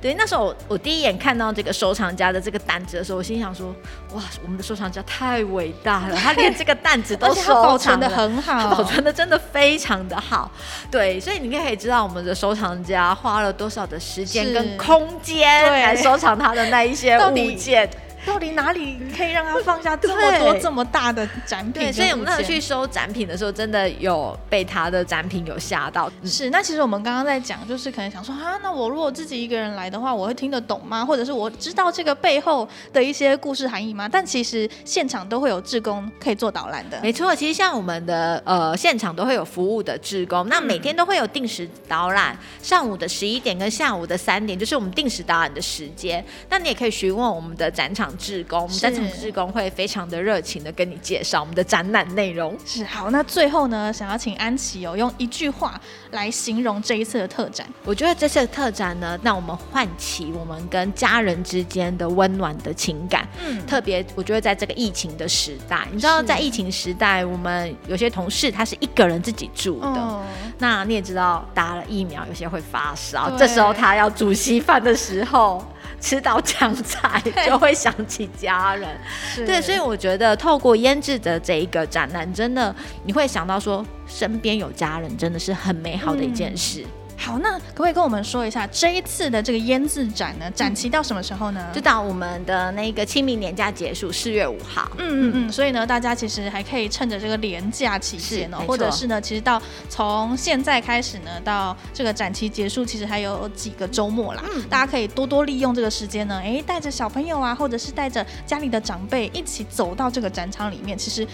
对，那时候我，我第一眼看到这个收藏家的这个担子的时候，我心想说：哇，我们的收藏家太伟大了，他连这个担子都 [LAUGHS] 收保存的很好，保存的真的非常的好。对，所以你可以知道我们的收藏家花了多少的时间跟空间来收藏他的那一些物件。到底哪里可以让他放下这么多这么大的展品？对，所以我们那时候去收展品的时候，真的有被他的展品有吓到。是，那其实我们刚刚在讲，就是可能想说啊，那我如果自己一个人来的话，我会听得懂吗？或者是我知道这个背后的一些故事含义吗？但其实现场都会有志工可以做导览的。没错，其实像我们的呃现场都会有服务的志工，那每天都会有定时导览，嗯、上午的十一点跟下午的三点，就是我们定时导览的时间。那你也可以询问我们的展场。志工，我们展场志工会非常的热情的跟你介绍我们的展览内容。是好，那最后呢，想要请安琪哦，用一句话来形容这一次的特展。我觉得这次的特展呢，让我们唤起我们跟家人之间的温暖的情感。嗯，特别我觉得在这个疫情的时代，你知道在疫情时代，我们有些同事他是一个人自己住的，哦、那你也知道打了疫苗，有些会发烧，这时候他要煮稀饭的时候。吃到酱菜 [LAUGHS] 就会想起家人，对，对，所以我觉得透过腌制的这一个展览，真的你会想到说身边有家人，真的是很美好的一件事。嗯好，那可不可以跟我们说一下这一次的这个腌制展呢？展期到什么时候呢？就到我们的那个清明年假结束，四月五号。嗯嗯嗯。所以呢，大家其实还可以趁着这个年假期间哦，或者是呢，其实到从现在开始呢，到这个展期结束，其实还有几个周末啦。嗯。大家可以多多利用这个时间呢，哎，带着小朋友啊，或者是带着家里的长辈一起走到这个展场里面，其实。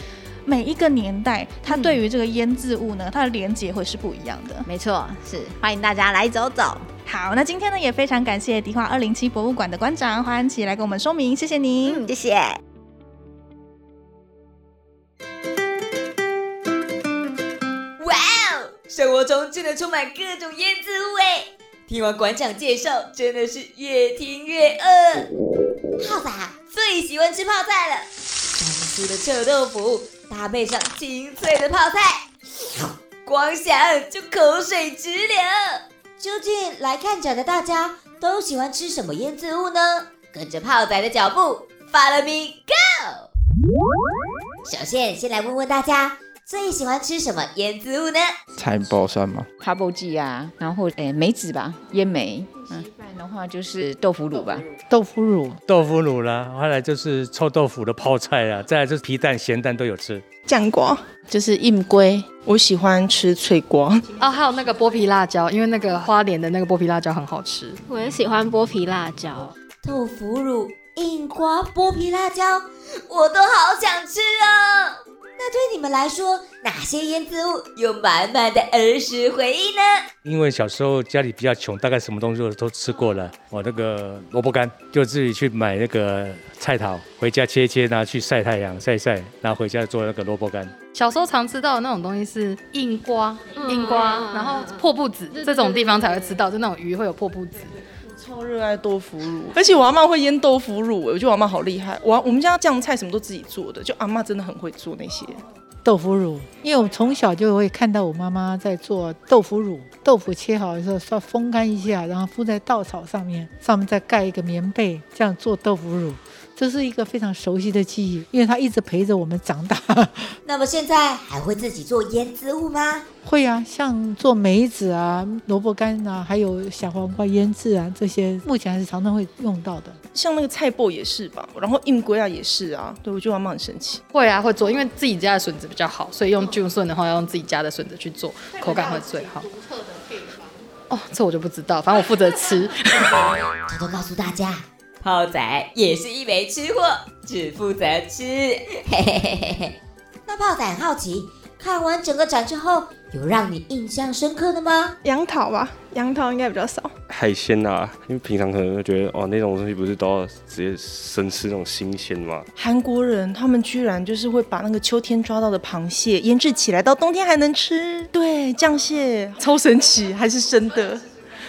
每一个年代，它对于这个腌制物呢，它的连接会是不一样的。没错，是欢迎大家来走走。好，那今天呢，也非常感谢迪化二零七博物馆的馆长黄安琪来跟我们说明，谢谢您。嗯，谢谢。哇哦，生活中真的充满各种腌制物哎！听完馆长介绍，真的是越听越饿。泡仔最喜欢吃泡菜了。的臭豆腐、搭配上清脆的泡菜，光想就口水直流。究竟来看展的大家都喜欢吃什么腌渍物呢？跟着泡仔的脚步，Follow me go！首先，先来问问大家最喜欢吃什么腌渍物呢？菜包算吗？卡布鸡啊，然后诶梅子吧，腌梅。嗯，不然的话就是豆腐乳吧。豆腐乳，豆腐乳啦，后来就是臭豆腐的泡菜啊，再来就是皮蛋、咸蛋都有吃。酱瓜就是硬龟，我喜欢吃脆瓜。哦，还有那个剥皮辣椒，因为那个花莲的那个剥皮辣椒很好吃。我也喜欢剥皮辣椒。豆腐乳、硬瓜、剥皮辣椒，我都好想吃啊！那对你们来说，哪些腌渍物有满满的儿时回忆呢？因为小时候家里比较穷，大概什么东西都吃过了。我那个萝卜干就自己去买那个菜桃，回家切一切，拿去晒太阳晒一晒，然后回家做那个萝卜干。小时候常吃到的那种东西是硬瓜，硬瓜，然后破布子这种地方才会吃到，就那种鱼会有破布子。超热爱豆腐乳，而且我阿妈会腌豆腐乳，我觉得我阿妈好厉害。我我们家酱菜什么都自己做的，就阿妈真的很会做那些豆腐乳。因为我从小就会看到我妈妈在做豆腐乳，豆腐切好的时候稍风干一下，然后敷在稻草上面，上面再盖一个棉被，这样做豆腐乳。这是一个非常熟悉的记忆，因为它一直陪着我们长大。那么现在还会自己做腌渍物吗？会啊，像做梅子啊、萝卜干啊，还有小黄瓜腌制啊，这些目前还是常常会用到的。像那个菜脯也是吧，然后硬龟啊也是啊。对，我觉得妈妈很神奇。会啊，会做，因为自己家的笋子比较好，所以用菌笋的话要用自己家的笋子去做，口感会最好。独特的配方哦，这我就不知道，反正我负责吃。偷偷告诉大家。泡仔也是一枚吃货，只负责吃。嘿嘿嘿嘿。那泡仔很好奇，看完整个展之后，有让你印象深刻的吗？杨桃吧，杨桃应该比较少。海鲜啊，因为平常可能会觉得，哦，那种东西不是都要直接生吃那种新鲜吗？韩国人他们居然就是会把那个秋天抓到的螃蟹腌制起来，到冬天还能吃。对，酱蟹超神奇，还是生的。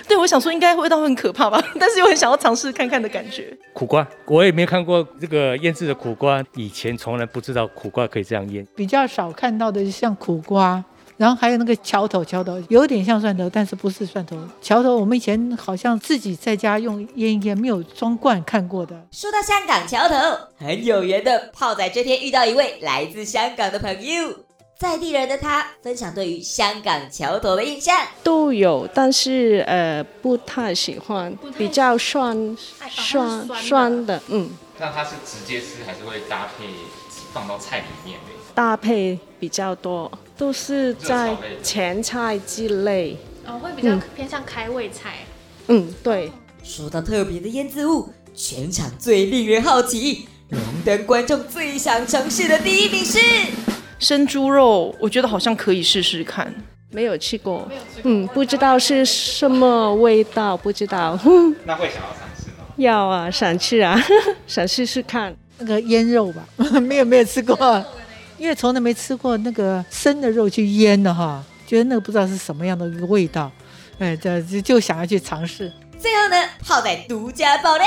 对，我想说应该味道会很可怕吧，[LAUGHS] 但是又很想要尝试看看的感觉。苦瓜，我也没看过这个腌制的苦瓜，以前从来不知道苦瓜可以这样腌。比较少看到的像苦瓜，然后还有那个桥头，桥头有点像蒜头，但是不是蒜头。桥头我们以前好像自己在家用腌一腌，没有装罐看过的。说到香港桥头，很有缘的泡仔这天遇到一位来自香港的朋友。在地人的他分享对于香港桥头的印象都有，但是呃不太喜欢，比较酸酸酸的，嗯。那它是直接吃还是会搭配放到菜里面？搭配比较多，都是在前菜之类。哦，会比较偏向开胃菜。嗯，对。说到特别的腌制物，全场最令人好奇，荣登观众最想尝试的第一名是。生猪肉，我觉得好像可以试试看。没有吃过，嗯，不知道是什么味道，不知道。那会想要尝试吗？要啊，想吃啊，[LAUGHS] 想试试看那个腌肉吧。[LAUGHS] 没有没有吃过，因为从来没吃过那个生的肉去腌的哈，觉得那个不知道是什么样的一个味道，哎，这就就想要去尝试。最后呢，泡仔独家爆料，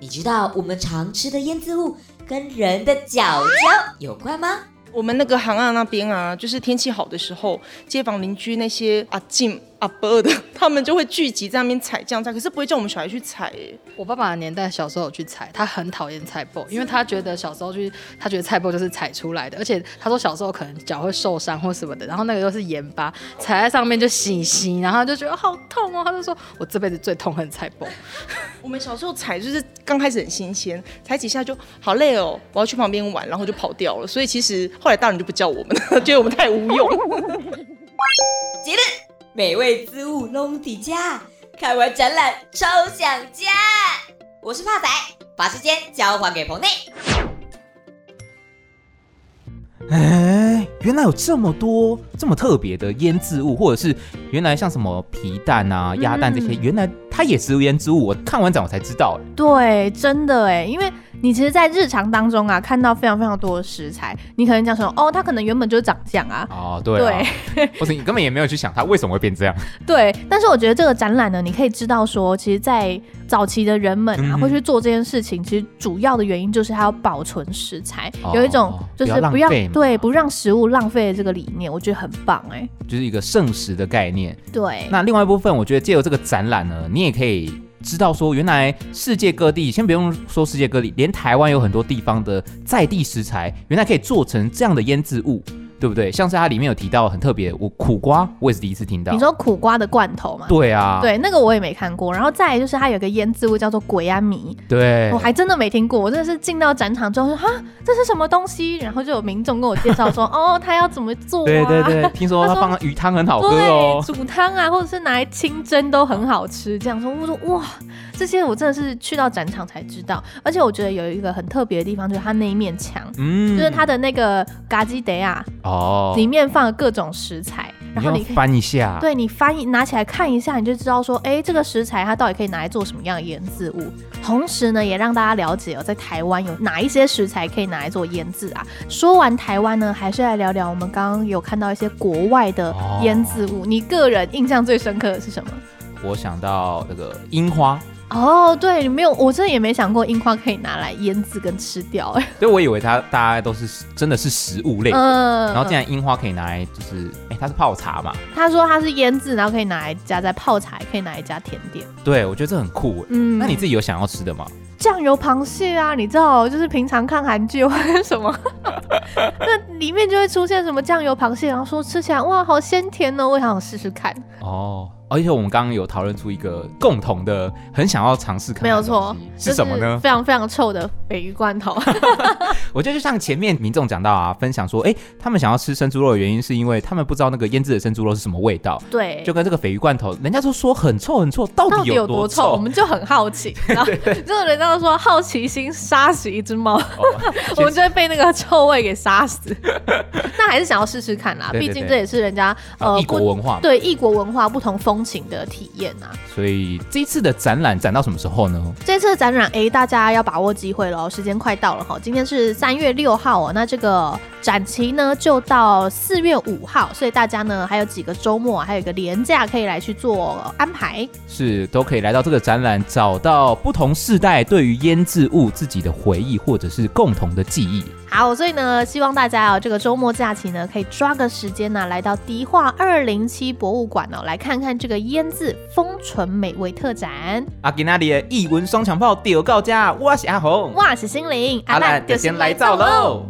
你知道我们常吃的腌渍物跟人的脚脚有关吗？我们那个行岸那边啊，就是天气好的时候，街坊邻居那些阿静。阿伯的，[LAUGHS] 他们就会聚集在那边采酱菜，可是不会叫我们小孩去采。哎，我爸爸的年代小时候有去采，他很讨厌菜脯，因为他觉得小时候去，他觉得菜脯就是采出来的，而且他说小时候可能脚会受伤或什么的，然后那个又是盐巴，踩在上面就洗洗，然后就觉得好痛哦。他就说我这辈子最痛恨菜脯。[LAUGHS] 我们小时候采就是刚开始很新鲜，采几下就好累哦，我要去旁边玩，然后就跑掉了。所以其实后来大人就不叫我们了，[LAUGHS] 觉得我们太无用。结论。美味滋物拢底家，看完展览超想家。我是泡仔，把时间交还给棚内。哎，原来有这么多这么特别的腌制物，或者是原来像什么皮蛋啊、鸭蛋这些，嗯、原来它也是腌制物。我看完展我才知道。对，真的哎，因为你其实，在日常当中啊，看到非常非常多的食材，你可能讲说，哦，它可能原本就是长这样啊。哦，对啊。对，[LAUGHS] 不是你根本也没有去想它为什么会变这样。对，但是我觉得这个展览呢，你可以知道说，其实，在早期的人们啊，嗯、会去做这件事情，其实主要的原因就是它要保存食材，哦、有一种就是不要，不要对不让食物浪费的这个理念，我觉得很棒哎，就是一个剩食的概念。对。那另外一部分，我觉得借由这个展览呢，你也可以。知道说，原来世界各地，先不用说世界各地，连台湾有很多地方的在地食材，原来可以做成这样的腌制物。对不对？像是它里面有提到很特别，我苦瓜我也是第一次听到。你说苦瓜的罐头吗？对啊，对，那个我也没看过。然后再来就是它有个腌制物叫做鬼安米，对，我还真的没听过。我真的是进到展场之后说哈，这是什么东西？然后就有民众跟我介绍说，[LAUGHS] 哦，他要怎么做啊？对对对，听说他放鱼汤很好喝哦，煮汤啊，或者是拿来清蒸都很好吃。这样说，我说哇，这些我真的是去到展场才知道。而且我觉得有一个很特别的地方，就是它那一面墙，嗯，就是它的那个嘎吉德亚哦，里面。放了各种食材，然后你可以翻一下，对你翻一拿起来看一下，你就知道说，哎，这个食材它到底可以拿来做什么样的腌制物。同时呢，也让大家了解哦，在台湾有哪一些食材可以拿来做腌制啊。说完台湾呢，还是来聊聊我们刚刚有看到一些国外的腌制物。哦，你个人印象最深刻的是什么？我想到那个樱花。哦，对你，没有，我真的也没想过樱花可以拿来腌制跟吃掉，哎，[LAUGHS] 对，我以为它大家都是真的是食物类，嗯，然后竟然樱花可以拿来就是，哎，它是泡茶嘛？他说它是腌制，然后可以拿来加在泡茶，也可以拿来加甜点。对，我觉得这很酷，嗯，那你自己有想要吃的吗？酱油螃蟹啊，你知道，就是平常看韩剧或者什么，[LAUGHS] 那里面就会出现什么酱油螃蟹，然后说吃起来哇，好鲜甜哦，我也想试试看。哦。而且我们刚刚有讨论出一个共同的，很想要尝试看，没有错，是什么呢？非常非常臭的鲱鱼罐头。[LAUGHS] [LAUGHS] 我觉得就像前面民众讲到啊，分享说，哎，他们想要吃生猪肉的原因是因为他们不知道那个腌制的生猪肉是什么味道。对，就跟这个鲱鱼罐头，人家都说很臭很臭，到底有多臭？我们就很好奇，然后就人家都说好奇心杀死一只猫，哦、我们就会被那个臭味给杀死。[LAUGHS] 那还是想要试试看啦，毕竟这也是人家呃异国文化，对异国文化不同风。情的体验啊，所以这次的展览展到什么时候呢？这次的展览，哎，大家要把握机会喽，时间快到了哈。今天是三月六号哦，那这个展期呢就到四月五号，所以大家呢还有几个周末，还有一个连假可以来去做安排，是都可以来到这个展览，找到不同世代对于腌制物自己的回忆或者是共同的记忆。好，所以呢，希望大家哦，这个周末假期呢，可以抓个时间呢，来到迪化二零七博物馆哦，来看看这个腌制封存美味特展。阿吉那里的异文双响炮，丢到家，我是阿红，我是心灵，阿兰就先来造喽。